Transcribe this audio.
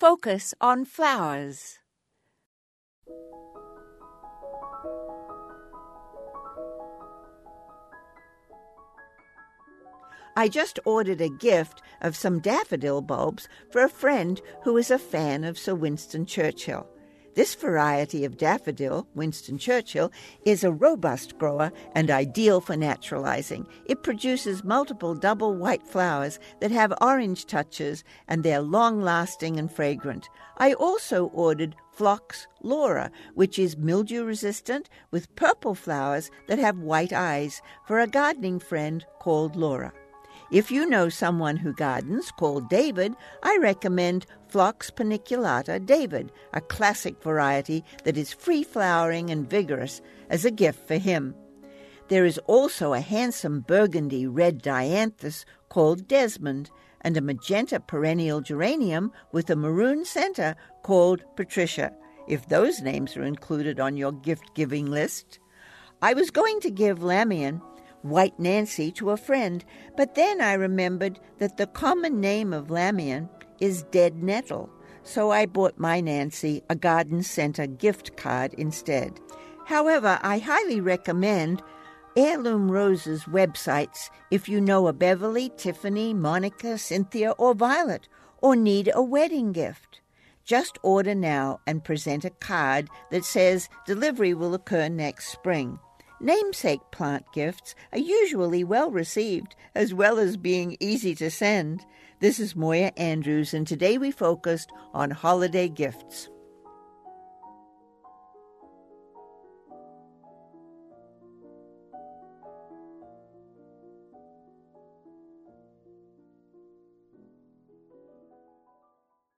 Focus on flowers. I just ordered a gift of some daffodil bulbs for a friend who is a fan of Sir Winston Churchill. This variety of daffodil, Winston Churchill, is a robust grower and ideal for naturalizing. It produces multiple double white flowers that have orange touches and they're long lasting and fragrant. I also ordered Phlox Laura, which is mildew resistant with purple flowers that have white eyes, for a gardening friend called Laura. If you know someone who gardens called David, I recommend Phlox paniculata David, a classic variety that is free flowering and vigorous, as a gift for him. There is also a handsome burgundy red dianthus called Desmond, and a magenta perennial geranium with a maroon center called Patricia, if those names are included on your gift giving list. I was going to give Lamium White Nancy to a friend, but then I remembered that the common name of Lamium is dead nettle, so I bought my Nancy a garden center gift card instead. However, I highly recommend Heirloom Roses websites if you know a Beverly, Tiffany, Monica, Cynthia, or Violet, or need a wedding gift. Just order now and present a card that says delivery will occur next spring. Namesake plant gifts are usually well received, as well as being easy to send. This is Moya Andrews, and today we focused on holiday gifts.